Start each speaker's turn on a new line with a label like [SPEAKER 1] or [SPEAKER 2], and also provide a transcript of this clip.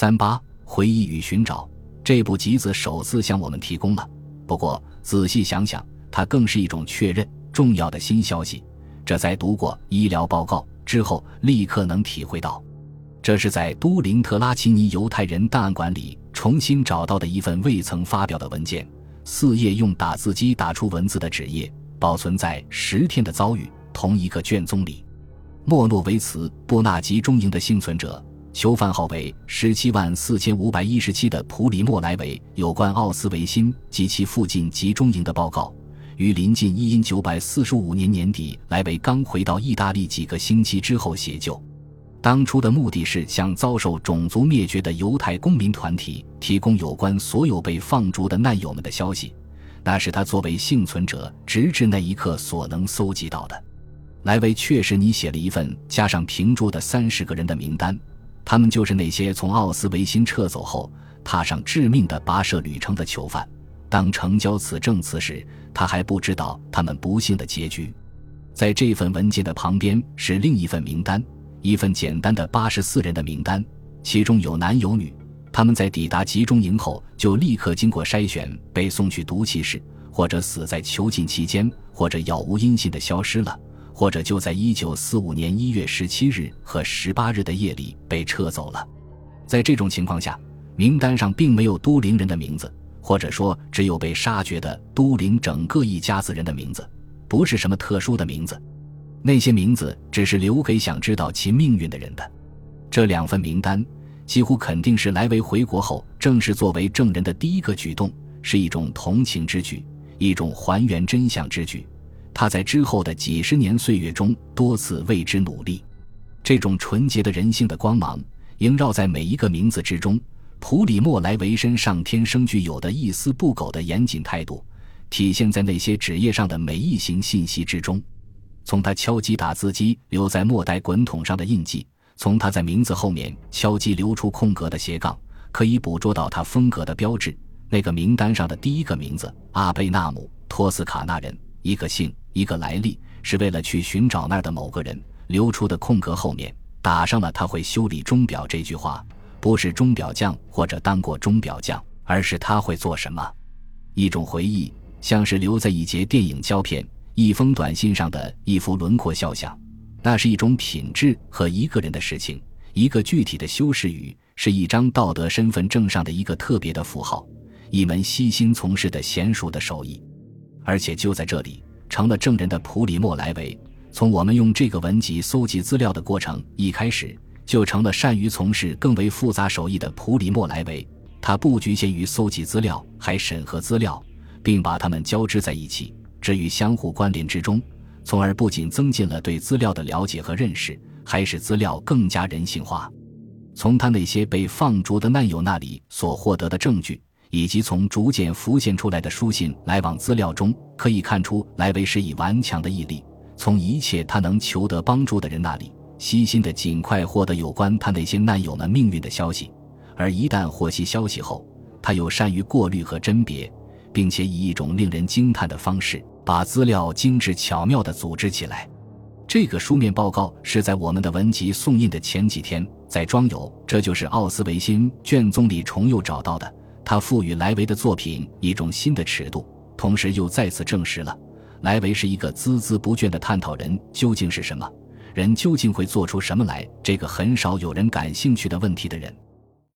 [SPEAKER 1] 三八回忆与寻找这部集子首次向我们提供了，不过仔细想想，它更是一种确认重要的新消息。这在读过医疗报告之后立刻能体会到。这是在都灵特拉奇尼犹太人档案馆里重新找到的一份未曾发表的文件，四页用打字机打出文字的纸页，保存在十天的遭遇同一个卷宗里。莫诺维茨布纳集中营的幸存者，囚犯号为十七万四千五百一十七的普里莫莱维有关奥斯维辛及其附近集中营的报告，于临近一因九百四十五年年底，莱维刚回到意大利几个星期之后写就。当初的目的是向遭受种族灭绝的犹太公民团体提供有关所有被放逐的难友们的消息，那是他作为幸存者直至那一刻所能搜集到的。莱维确实拟写了一份加上平住的三十个人的名单，他们就是那些从奥斯维辛撤走后踏上致命的跋涉旅程的囚犯。当呈交此证词时，他还不知道他们不幸的结局。在这份文件的旁边是另一份名单。一份简单的八十四人的名单，其中有男有女。他们在抵达集中营后就立刻经过筛选，被送去毒气室，或者死在囚禁期间，或者杳无音信的消失了，或者就在一九四五年一月十七日和十八日的夜里被撤走了。在这种情况下，名单上并没有都灵人的名字，或者说只有被杀绝的都灵整个一家子人的名字，不是什么特殊的名字。那些名字只是留给想知道其命运的人的。这两份名单几乎肯定是莱维回国后正式作为证人的第一个举动，是一种同情之举，一种还原真相之举。他在之后的几十年岁月中多次为之努力。这种纯洁的人性的光芒萦绕在每一个名字之中。普里莫莱维身上天生具有的一丝不苟的严谨态度，体现在那些纸页上的每一行信息之中。从他敲击打字机留在墨袋滚筒上的印记，从他在名字后面敲击留出空格的斜杠，可以捕捉到他风格的标志。那个名单上的第一个名字阿贝纳姆托斯卡纳人，一个姓，一个来历，是为了去寻找那儿的某个人。留出的空格后面打上了他会修理钟表这句话，不是钟表匠或者当过钟表匠，而是他会做什么。一种回忆，像是留在一节电影胶片。一封短信上的一幅轮廓肖像，那是一种品质和一个人的事情。一个具体的修饰语是一张道德身份证上的一个特别的符号，一门悉心从事的娴熟的手艺。而且就在这里，成了证人的普里莫莱维，从我们用这个文集搜集资料的过程一开始，就成了善于从事更为复杂手艺的普里莫莱维。他不局限于搜集资料，还审核资料，并把它们交织在一起。置于相互关联之中，从而不仅增进了对资料的了解和认识，还使资料更加人性化。从他那些被放逐的难友那里所获得的证据，以及从逐渐浮现出来的书信来往资料中，可以看出莱维是以顽强的毅力，从一切他能求得帮助的人那里，悉心的尽快获得有关他那些难友们命运的消息。而一旦获悉消息后，他又善于过滤和甄别。并且以一种令人惊叹的方式把资料精致巧妙地组织起来。这个书面报告是在我们的文集送印的前几天，在装有“这就是奥斯维辛”卷宗里重又找到的。他赋予莱维的作品一种新的尺度，同时又再次证实了莱维是一个孜孜不倦的探讨人究竟是什么，人究竟会做出什么来这个很少有人感兴趣的问题的人。